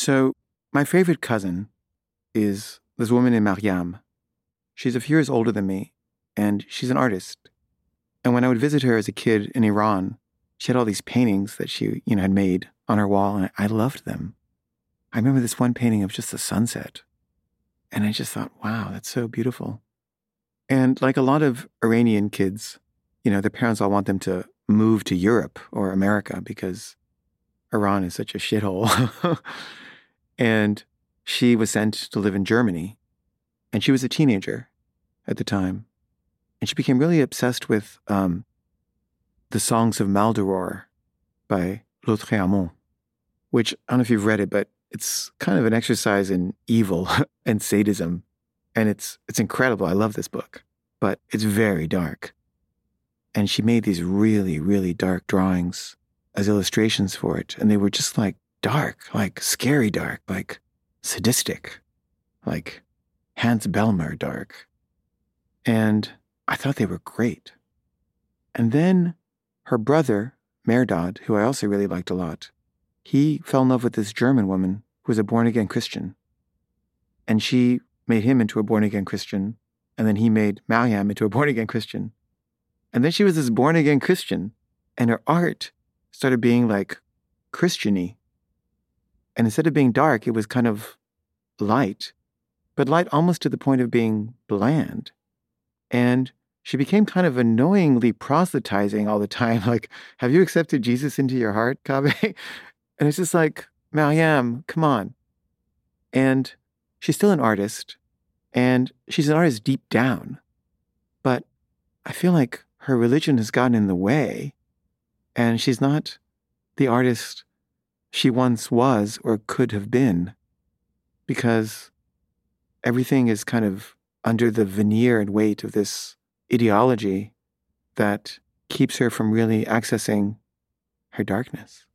So, my favorite cousin is this woman named Mariam. She's a few years older than me, and she's an artist. And when I would visit her as a kid in Iran, she had all these paintings that she, you know, had made on her wall, and I loved them. I remember this one painting of just the sunset. And I just thought, wow, that's so beautiful. And like a lot of Iranian kids, you know, their parents all want them to move to Europe or America because Iran is such a shithole. and she was sent to live in Germany. And she was a teenager at the time. And she became really obsessed with um, the songs of Maldoror by Lautréamont, which I don't know if you've read it, but it's kind of an exercise in evil and sadism. And it's it's incredible. I love this book, but it's very dark. And she made these really, really dark drawings as illustrations for it. And they were just like dark, like scary dark, like sadistic, like Hans Bellmer dark. And I thought they were great. And then her brother, Mehrdad, who I also really liked a lot, he fell in love with this German woman who was a born again Christian. And she made him into a born again Christian. And then he made Mariam into a born again Christian. And then she was this born again Christian. And her art started being like Christiany. And instead of being dark, it was kind of light, but light almost to the point of being bland. And she became kind of annoyingly proselytizing all the time. Like, have you accepted Jesus into your heart, Kaveh? And it's just like, Mariam, come on. And she's still an artist, and she's an artist deep down. But I feel like her religion has gotten in the way, and she's not the artist she once was or could have been, because everything is kind of under the veneer and weight of this ideology that keeps her from really accessing her darkness.